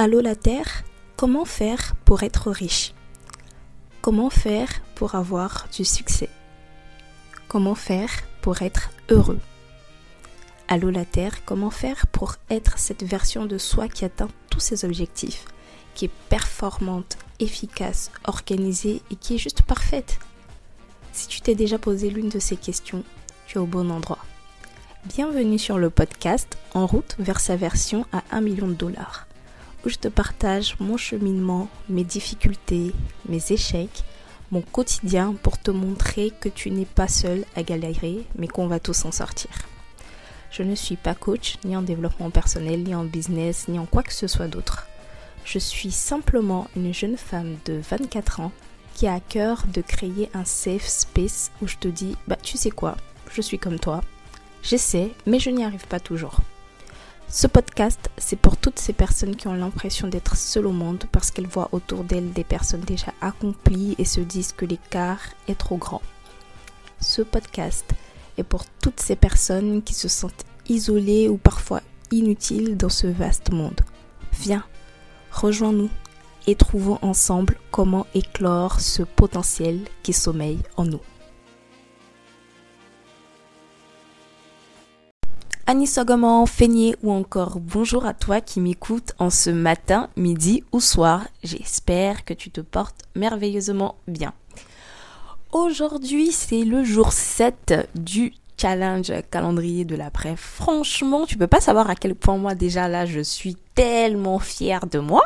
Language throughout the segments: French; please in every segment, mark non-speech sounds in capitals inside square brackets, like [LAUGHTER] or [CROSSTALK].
Allô la Terre, comment faire pour être riche? Comment faire pour avoir du succès? Comment faire pour être heureux? Allô la Terre, comment faire pour être cette version de soi qui atteint tous ses objectifs, qui est performante, efficace, organisée et qui est juste parfaite? Si tu t'es déjà posé l'une de ces questions, tu es au bon endroit. Bienvenue sur le podcast En route vers sa version à 1 million de dollars où je te partage mon cheminement, mes difficultés, mes échecs, mon quotidien pour te montrer que tu n'es pas seul à galérer, mais qu'on va tous en sortir. Je ne suis pas coach, ni en développement personnel, ni en business, ni en quoi que ce soit d'autre. Je suis simplement une jeune femme de 24 ans qui a à cœur de créer un safe space où je te dis, bah tu sais quoi, je suis comme toi. J'essaie, mais je n'y arrive pas toujours. Ce podcast, c'est pour toutes ces personnes qui ont l'impression d'être seules au monde parce qu'elles voient autour d'elles des personnes déjà accomplies et se disent que l'écart est trop grand. Ce podcast est pour toutes ces personnes qui se sentent isolées ou parfois inutiles dans ce vaste monde. Viens, rejoins-nous et trouvons ensemble comment éclore ce potentiel qui sommeille en nous. Annie Sogoman, Feigné ou encore bonjour à toi qui m'écoute en ce matin, midi ou soir. J'espère que tu te portes merveilleusement bien. Aujourd'hui, c'est le jour 7 du challenge calendrier de l'après. Franchement, tu peux pas savoir à quel point moi déjà là je suis tellement fière de moi.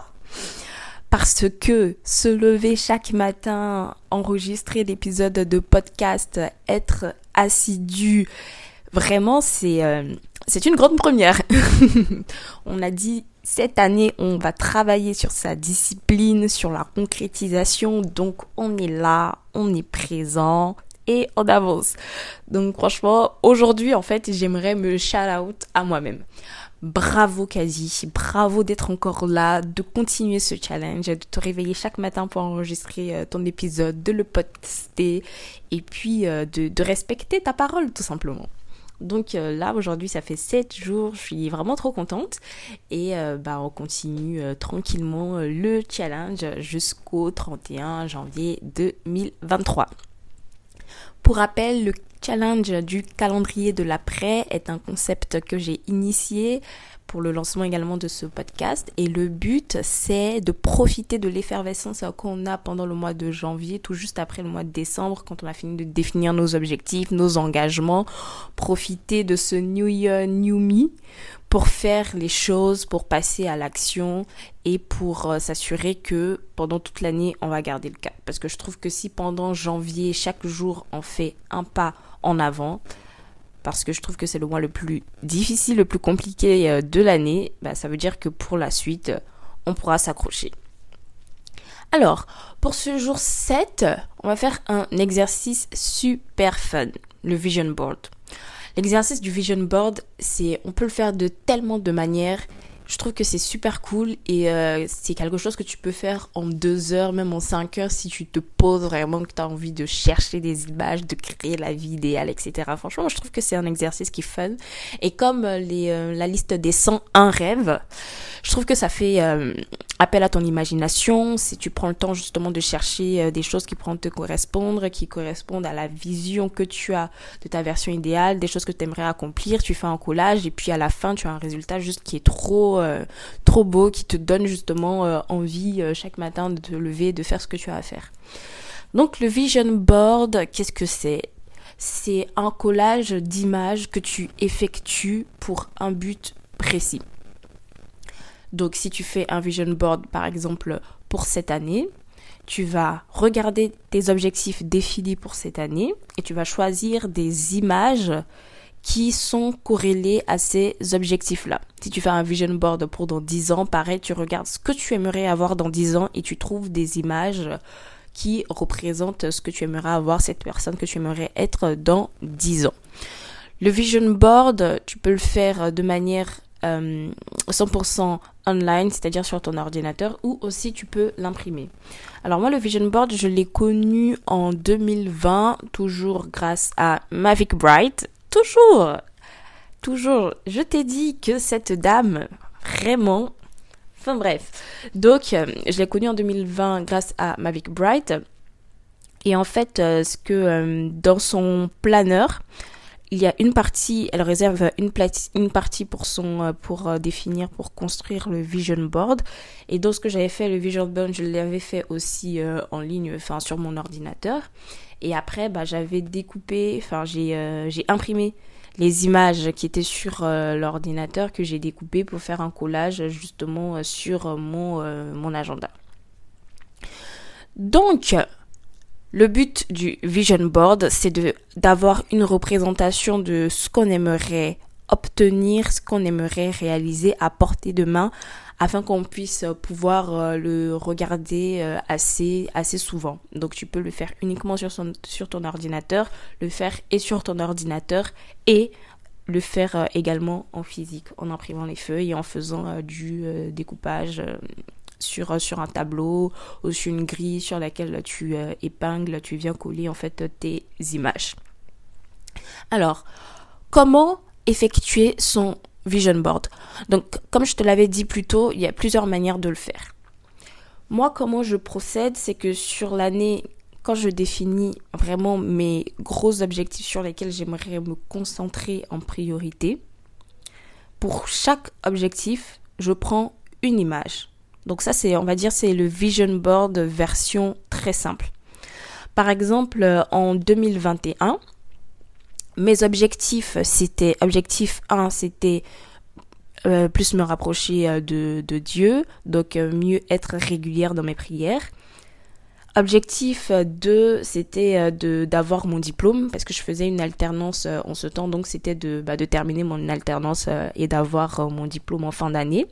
Parce que se lever chaque matin, enregistrer l'épisode de podcast, être assidu, vraiment c'est euh, c'est une grande première. [LAUGHS] on a dit cette année, on va travailler sur sa discipline, sur la concrétisation. Donc, on est là, on est présent et on avance. Donc, franchement, aujourd'hui, en fait, j'aimerais me shout out à moi-même. Bravo Kazi, bravo d'être encore là, de continuer ce challenge, de te réveiller chaque matin pour enregistrer euh, ton épisode, de le poster et puis euh, de, de respecter ta parole tout simplement. Donc euh, là, aujourd'hui, ça fait 7 jours. Je suis vraiment trop contente. Et euh, bah, on continue euh, tranquillement le challenge jusqu'au 31 janvier 2023. Pour rappel, le challenge du calendrier de l'après est un concept que j'ai initié pour le lancement également de ce podcast. Et le but, c'est de profiter de l'effervescence qu'on a pendant le mois de janvier, tout juste après le mois de décembre, quand on a fini de définir nos objectifs, nos engagements. Profiter de ce New Year, New Me pour faire les choses, pour passer à l'action et pour euh, s'assurer que pendant toute l'année, on va garder le cap. Parce que je trouve que si pendant janvier, chaque jour, on fait un pas en avant, parce que je trouve que c'est le mois le plus difficile, le plus compliqué euh, de l'année, bah, ça veut dire que pour la suite, euh, on pourra s'accrocher. Alors, pour ce jour 7, on va faire un exercice super fun, le vision board. L'exercice du vision board, c'est on peut le faire de tellement de manières je trouve que c'est super cool et euh, c'est quelque chose que tu peux faire en deux heures, même en cinq heures si tu te poses vraiment, que tu as envie de chercher des images, de créer la vie idéale, etc. Franchement, je trouve que c'est un exercice qui est fun. Et comme euh, les, euh, la liste des 101 rêves, je trouve que ça fait appel à ton imagination, si tu prends le temps justement de chercher des choses qui pourront te correspondre, qui correspondent à la vision que tu as de ta version idéale, des choses que tu aimerais accomplir, tu fais un collage et puis à la fin tu as un résultat juste qui est trop euh, trop beau qui te donne justement euh, envie euh, chaque matin de te lever, de faire ce que tu as à faire. Donc le vision board, qu'est-ce que c'est? C'est un collage d'images que tu effectues pour un but précis. Donc si tu fais un vision board par exemple pour cette année, tu vas regarder tes objectifs définis pour cette année et tu vas choisir des images qui sont corrélés à ces objectifs-là. Si tu fais un vision board pour dans 10 ans, pareil, tu regardes ce que tu aimerais avoir dans 10 ans et tu trouves des images qui représentent ce que tu aimerais avoir, cette personne que tu aimerais être dans 10 ans. Le vision board, tu peux le faire de manière 100% euh, online, c'est-à-dire sur ton ordinateur, ou aussi tu peux l'imprimer. Alors moi, le vision board, je l'ai connu en 2020, toujours grâce à Mavic Bright toujours, toujours, je t'ai dit que cette dame, vraiment, Enfin bref. Donc, euh, je l'ai connu en 2020 grâce à Mavic Bright. Et en fait, euh, ce que euh, dans son planeur, il y a une partie, elle réserve une, partie pour définir, pour construire le vision board. Et dans ce que j'avais fait, le vision board, je l'avais fait aussi en ligne, enfin sur mon ordinateur. Et après, bah, j'avais découpé, enfin j'ai j'ai imprimé les images qui étaient sur euh, l'ordinateur que j'ai découpées pour faire un collage justement euh, sur euh, mon, mon agenda. Donc, le but du vision board, c'est de d'avoir une représentation de ce qu'on aimerait obtenir, ce qu'on aimerait réaliser à portée de main afin qu'on puisse pouvoir euh, le regarder euh, assez, souvent. Donc tu peux le faire uniquement sur, sur ton ordinateur, le faire et sur ton ordinateur et le faire euh, également en physique, en imprimant les feuilles et en faisant du découpage sur, sur un tableau ou sur une grille sur laquelle tu épingles, tu viens coller en fait tes images. Alors, comment effectuer son vision board. Donc, comme je te l'avais dit plus tôt, il y a plusieurs manières de le faire. Moi, comment je procède, c'est que sur l'année, quand je définis vraiment mes gros objectifs sur lesquels j'aimerais me concentrer en priorité, pour chaque objectif, je prends une image. Donc ça, c'est, on va dire, c'est le vision board version très simple. Par exemple, en 2021, mes objectifs, c'était objectif 1, c'était euh, plus me rapprocher euh, de, Dieu, donc euh, mieux être régulière dans mes prières. Objectif 2, c'était d'avoir mon diplôme parce que je faisais une alternance en ce temps, donc c'était de, bah, de terminer mon alternance et d'avoir mon diplôme en fin d'année.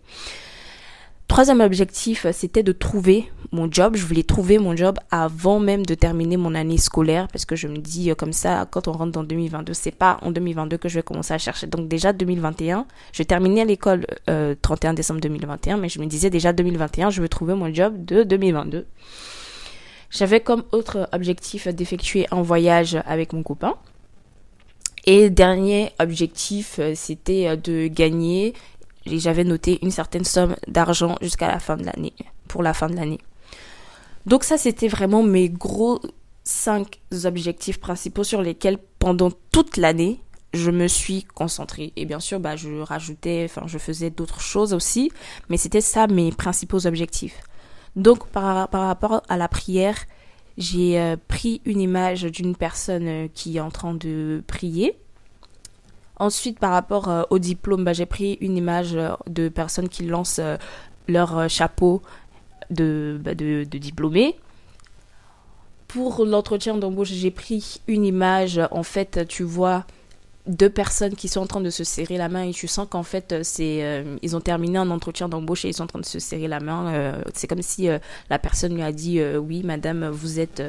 Troisième objectif, c'était de trouver mon job. Je voulais trouver mon job avant même de terminer mon année scolaire parce que je me dis euh, comme ça, quand on rentre dans 2022, c'est pas en 2022 que je vais commencer à chercher. Donc déjà 2021, je terminais l'école 31 euh, décembre 2021, mais je me disais déjà 2021, je veux trouver mon job de 2022. J'avais comme autre objectif d'effectuer un voyage avec mon copain. Et dernier objectif, euh, c'était de gagner j'avais noté une certaine somme d'argent jusqu'à la fin de l'année, pour la fin de l'année. Donc ça, c'était vraiment mes gros cinq objectifs principaux sur lesquels, pendant toute l'année, je me suis concentrée. Et bien sûr, bah, je rajoutais, enfin, je faisais d'autres choses aussi, mais c'était ça mes principaux objectifs. Donc, par, par rapport à la prière, j'ai euh, pris une image d'une personne euh, qui est en train de prier Ensuite, par rapport euh, au diplôme, bah, j'ai pris une image euh, de personnes qui lancent euh, leur chapeau de, bah, diplômé. Pour l'entretien d'embauche, j'ai pris une image. En fait, tu vois deux personnes qui sont en train de se serrer la main et tu sens qu'en fait c'est ils ont terminé un entretien d'embauche et ils sont en train de se serrer la main c'est comme si la personne lui a dit oui madame vous êtes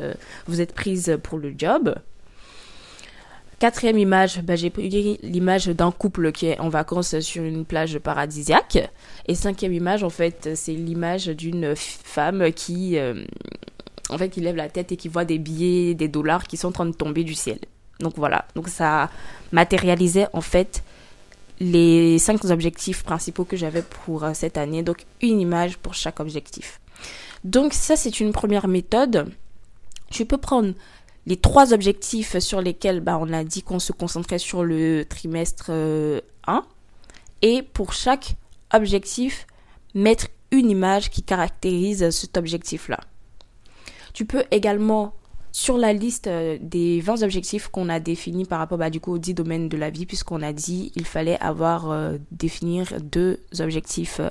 vous êtes prise pour le job Quatrième image, bah, j'ai pris l'image d'un couple qui est en vacances sur une plage paradisiaque. Et cinquième image, en fait, c'est l'image d'une femme qui, euh, en fait, qui lève la tête et qui voit des billets, des dollars qui sont en train de tomber du ciel. Donc voilà, donc ça matérialisait en fait les cinq objectifs principaux que j'avais pour euh, cette année. Donc une image pour chaque objectif. Donc ça, c'est une première méthode. Tu peux prendre les trois objectifs sur lesquels bah, on a dit qu'on se concentrait sur le trimestre 1. Euh, et pour chaque objectif, mettre une image qui caractérise cet objectif-là. Tu peux également, sur la liste euh, des 20 objectifs qu'on a définis par rapport bah, du coup, aux 10 domaines de la vie, puisqu'on a dit il fallait avoir euh, définir deux objectifs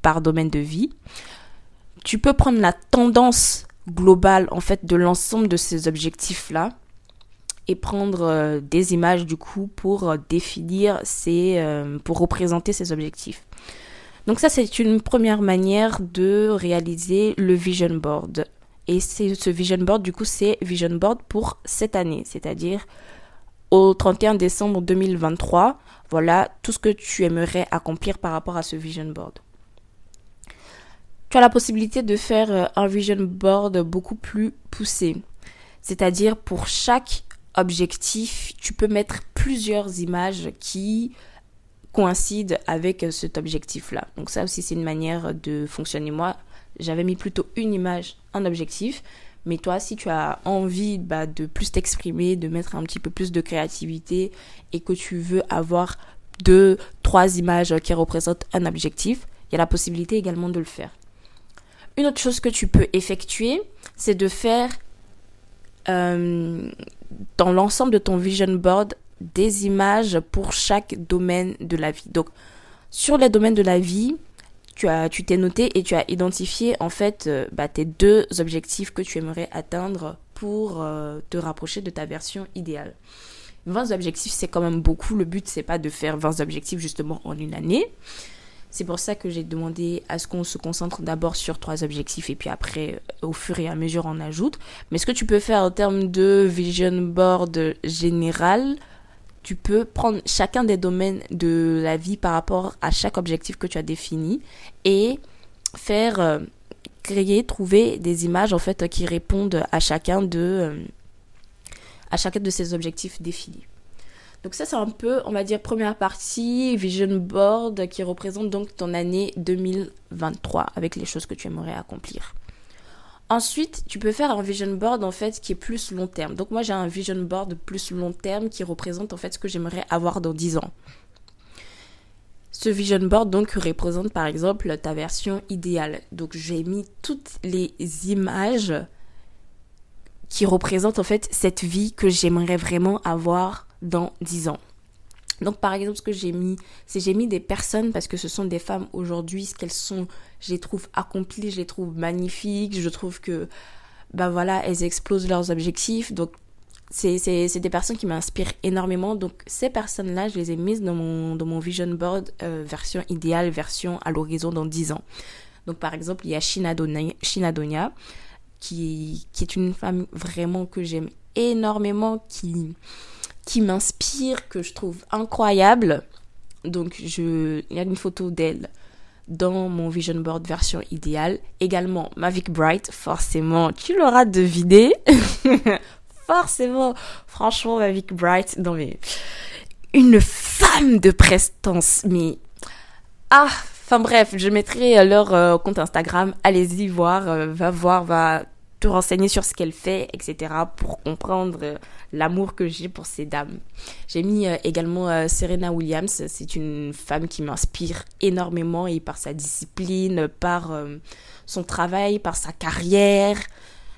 par domaine de vie, tu peux prendre la tendance global en fait de l'ensemble de ces objectifs là et prendre euh, des images du coup pour euh, définir ces euh, pour représenter ces objectifs. Donc ça c'est une première manière de réaliser le vision board. Et c'est ce vision board du coup c'est vision board pour cette année, c'est-à-dire au 31 décembre 2023, voilà tout ce que tu aimerais accomplir par rapport à ce vision board tu as la possibilité de faire euh, un vision board beaucoup plus poussé. C'est-à-dire pour chaque objectif, tu peux mettre plusieurs images qui coïncide avec cet objectif-là. Donc ça aussi, c'est une manière de fonctionner. Moi, j'avais mis plutôt une image, un objectif. Mais toi, si tu as envie bah, de plus t'exprimer, de mettre un petit peu plus de créativité et que tu veux avoir deux, trois images qui représentent un objectif, il y a la possibilité également de le faire. Une autre chose que tu peux effectuer, c'est de faire euh, dans l'ensemble de ton vision board des images pour chaque domaine de la vie. Donc, sur les domaines de la vie, tu as, tu t'es noté et tu as identifié en fait euh, bah, tes deux objectifs que tu aimerais atteindre pour euh, te rapprocher de ta version idéale. 20 objectifs, c'est quand même beaucoup. Le but, c'est pas de faire 20 objectifs justement en une année. C'est pour ça que j'ai demandé à ce qu'on se concentre d'abord sur trois objectifs et puis après, au fur et à mesure, on ajoute. Mais ce que tu peux faire en termes de vision board général, tu peux prendre chacun des domaines de la vie par rapport à chaque objectif que tu as défini et faire euh, créer, trouver des images en fait qui répondent à chacun de euh, à chacun de ces objectifs définis. Donc ça c'est un peu, on va dire première partie vision board qui représente donc ton année 2023 avec les choses que tu aimerais accomplir. Ensuite, tu peux faire un vision board en fait qui est plus long terme. Donc moi j'ai un vision board plus long terme qui représente en fait ce que j'aimerais avoir dans 10 ans. Ce vision board donc représente par exemple ta version idéale. Donc j'ai mis toutes les images qui représentent en fait cette vie que j'aimerais vraiment avoir dans 10 ans. Donc par exemple ce que j'ai mis, c'est j'ai mis des personnes parce que ce sont des femmes aujourd'hui, ce qu'elles sont, je les trouve accomplies, je les trouve magnifiques, je trouve que bah voilà, elles explosent leurs objectifs. Donc c'est, des personnes qui m'inspirent énormément. Donc ces personnes-là, je les ai mises dans mon, vision board euh, version idéale, version à l'horizon dans 10 ans. Donc par exemple, il y a Shinadonia, qui, est une femme vraiment que j'aime énormément, qui m'inspire, que je trouve incroyable. Donc, je, il y a une photo d'elle dans mon vision board version idéale. Également, Mavic Bright, forcément, tu l'auras deviné. [LAUGHS] forcément, franchement, Mavic Bright, une femme de prestance, mais, ah, enfin bref, je mettrai leur euh, compte Instagram, allez-y voir, euh, va voir, va te renseigner sur ce qu'elle fait, etc. pour comprendre euh, l'amour que j'ai pour ces dames. J'ai mis euh, également euh, Serena Williams. C'est une femme qui m'inspire énormément et par sa discipline, par son travail, par sa carrière.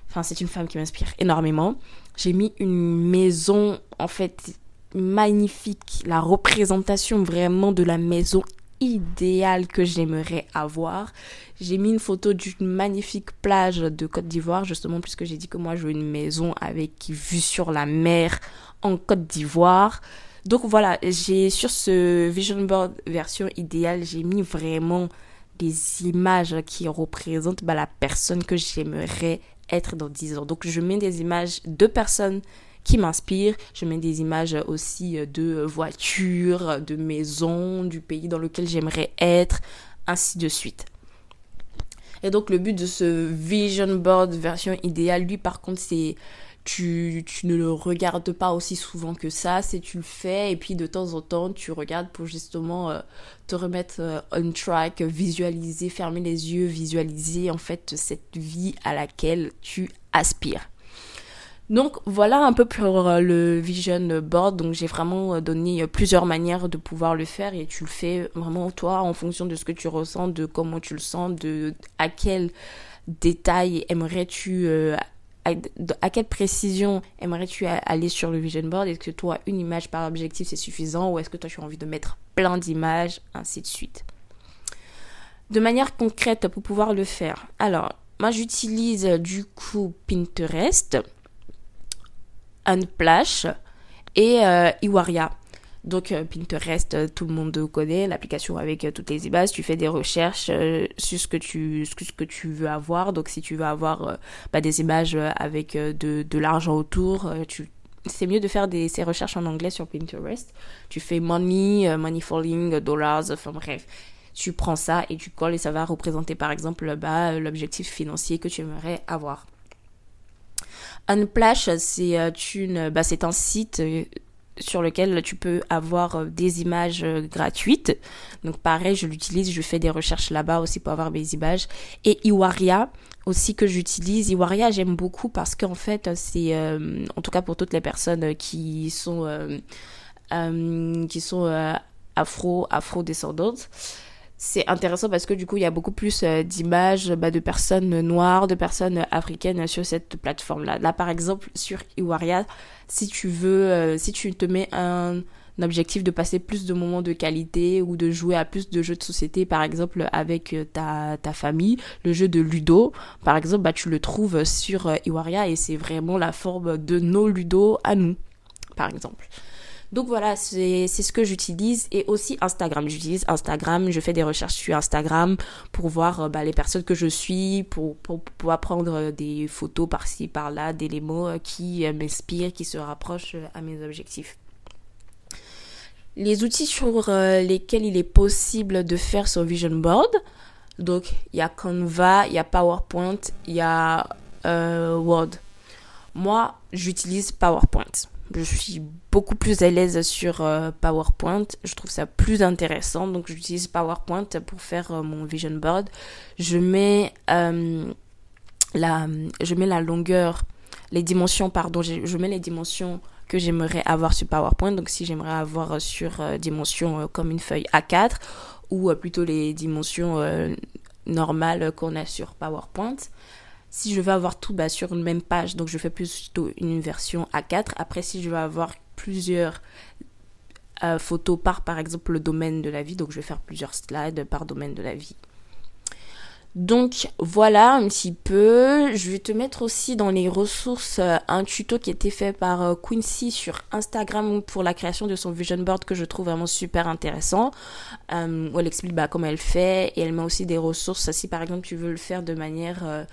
Enfin, c'est une femme qui m'inspire énormément. J'ai mis une maison, en fait, magnifique. La représentation vraiment de la maison idéal que j'aimerais avoir. J'ai mis une photo d'une magnifique plage de Côte d'Ivoire, justement, puisque j'ai dit que moi, je veux une maison avec vue sur la mer en Côte d'Ivoire. Donc voilà, j'ai sur ce vision board version idéale, j'ai mis vraiment des images qui représentent bah, la personne que j'aimerais être dans 10 ans. Donc je mets des images de personnes qui m'inspire. Je mets des images aussi de voitures, de maisons, du pays dans lequel j'aimerais être, ainsi de suite. Et donc le but de ce vision board version idéale, lui par contre, c'est tu, tu, ne le regardes pas aussi souvent que ça, c'est tu le fais et puis de temps en temps tu regardes pour justement euh, te remettre euh, on track, visualiser, fermer les yeux, visualiser en fait cette vie à laquelle tu aspires. Donc voilà un peu pour euh, le vision board. Donc j'ai vraiment euh, donné euh, plusieurs manières de pouvoir le faire et tu le fais vraiment toi en fonction de ce que tu ressens, de comment tu le sens, de à quel détail aimerais-tu à, quelle précision aimerais-tu aller sur le vision board? Est-ce que toi une image par objectif c'est suffisant? Ou est-ce que toi tu as envie de mettre plein d'images? Ainsi de suite. De manière concrète pour pouvoir le faire. Alors, moi j'utilise du coup Pinterest Unplash et euh, Iwaria. Donc euh, Pinterest, euh, tout le monde connaît l'application avec toutes les images. Tu fais des recherches sur ce que tu ce que tu veux avoir. Donc si tu veux avoir bah, des images avec de, l'argent autour, tu c'est mieux de faire des, ces recherches en anglais sur Pinterest. Tu fais money, money falling, dollars, enfin bref. Tu prends ça et tu colles et ça va représenter par exemple bah, l'objectif financier que tu aimerais avoir. Unplash, c'est euh, une, bah, un site euh, sur lequel tu peux avoir des images gratuites. Donc pareil, je l'utilise, je fais des recherches là-bas aussi pour avoir mes images. Et Iwaria aussi que j'utilise. Iwaria, j'aime beaucoup parce qu'en fait, c'est, en tout cas pour toutes les personnes qui sont, qui sont afro, afro-descendantes, c'est intéressant parce que du coup il y a beaucoup plus euh, d'images bah, de personnes noires, de personnes africaines sur cette plateforme là. Là par exemple sur Iwaria, si tu veux, euh, si tu te mets un, objectif de passer plus de moments de qualité ou de jouer à plus de jeux de société par exemple avec euh, ta, ta famille, le jeu de Ludo par exemple, bah, tu le trouves sur Iwaria et c'est vraiment la forme de nos Ludo à nous par exemple. Donc voilà, c'est ce que j'utilise et aussi Instagram. J'utilise Instagram, je fais des recherches sur Instagram pour voir euh, bah, les personnes que je suis, pour, pour, pouvoir prendre euh, des photos par-ci, par-là, d'éléments euh, qui m'inspirent, qui se rapprochent à mes objectifs. Les outils sur lesquels il est possible de faire son vision board. Donc il y a Canva, il y a PowerPoint, il y a Word. Moi, j'utilise PowerPoint. Je suis beaucoup plus à l'aise sur euh, PowerPoint. Je trouve ça plus intéressant. Donc j'utilise PowerPoint pour faire euh, mon vision board. Je mets, euh, la, je mets la longueur, les dimensions, pardon, je, mets les dimensions que j'aimerais avoir sur PowerPoint. Donc si j'aimerais avoir sur dimensions comme une feuille A4 ou plutôt les dimensions normales qu'on a sur PowerPoint si je veux avoir tout bah, sur une même page, donc je fais plutôt une version A4. Après, si je veux avoir plusieurs euh, photos par, par exemple, le domaine de la vie, donc je vais faire plusieurs slides par domaine de la vie. Donc voilà un petit peu. Je vais te mettre aussi dans les ressources euh, un tuto qui a été fait par euh, Quincy sur Instagram pour la création de son vision board que je trouve vraiment super intéressant. où elle explique bah, comment elle fait et elle met aussi des ressources. Si par exemple tu veux le faire de manière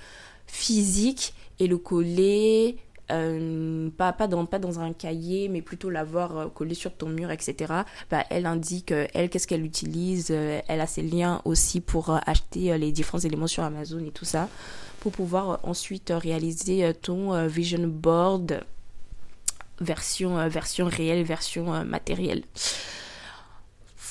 physique et le coller, euh, pas, pas, dans, pas dans un cahier, mais plutôt l'avoir euh, collé sur ton mur, etc. Bah, elle indique, euh, elle, qu'est-ce qu'elle utilise. elle a ses liens aussi pour acheter les différents éléments sur Amazon et tout ça, pour pouvoir ensuite réaliser ton vision board version, version réelle, version matérielle.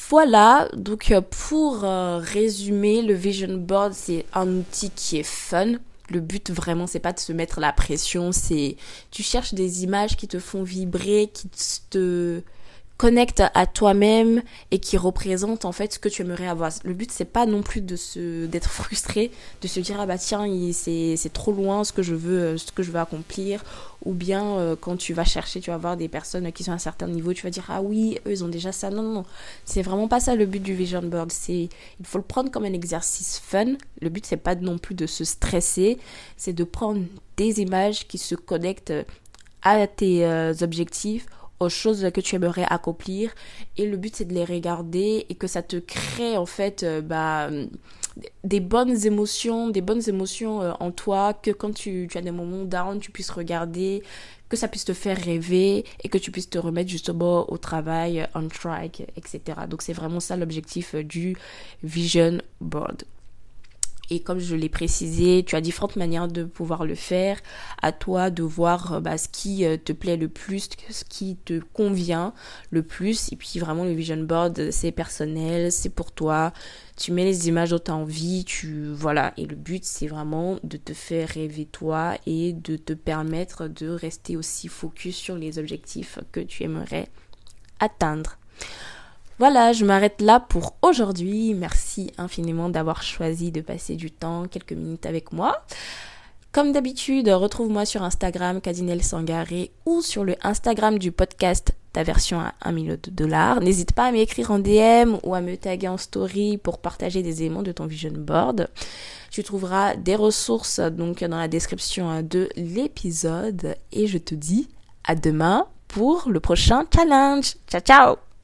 Voilà, donc pour résumer, le vision board, c'est un outil qui est fun le but vraiment c'est pas de se mettre la pression, c'est tu cherches des images qui te font vibrer, qui te connectent à toi-même et qui représentent en fait ce que tu aimerais avoir. Le but c'est pas non plus de se d'être [LAUGHS] frustré, de se dire ah bah tiens c'est c'est trop loin ce que je veux ce que je veux accomplir ou bien euh, quand tu vas chercher, tu vas voir des personnes qui sont à un certain niveau, tu vas dire ah oui, eux ils ont déjà ça. Non non non, c'est vraiment pas ça le but du vision board, c'est il faut le prendre comme un exercice fun. Le but c'est pas non plus de se stresser, c'est de prendre des images qui se connectent à tes euh, objectifs aux choses que tu aimerais accomplir et le but c'est de les regarder et que ça te crée en fait euh, bah des bonnes émotions, des bonnes émotions euh, en toi, que quand tu, tu, as des moments down, tu puisses regarder, que ça puisse te faire rêver et que tu puisses te remettre justement au travail, on track, etc. Donc c'est vraiment ça l'objectif euh, du Vision Board. Et comme je l'ai précisé, tu as différentes manières de pouvoir le faire. À toi de voir euh, bah, ce qui euh, te plaît le plus, ce qui te convient le plus. Et puis vraiment le vision board, c'est personnel, c'est pour toi. Tu mets les images dont tu as envie, tu voilà. Et le but, c'est vraiment de te faire rêver toi et de te permettre de rester aussi focus sur les objectifs que tu aimerais atteindre. Voilà, je m'arrête là pour aujourd'hui. Merci infiniment d'avoir choisi de passer du temps, quelques minutes avec moi. Comme d'habitude, retrouve-moi sur Instagram, Kadinel Sangaré, ou sur le Instagram du podcast Ta version à 1 million de dollars. N'hésite pas à m'écrire en DM ou à me taguer en story pour partager des éléments de ton vision board. Tu trouveras des ressources donc dans la description de l'épisode et je te dis à demain pour le prochain challenge. Ciao ciao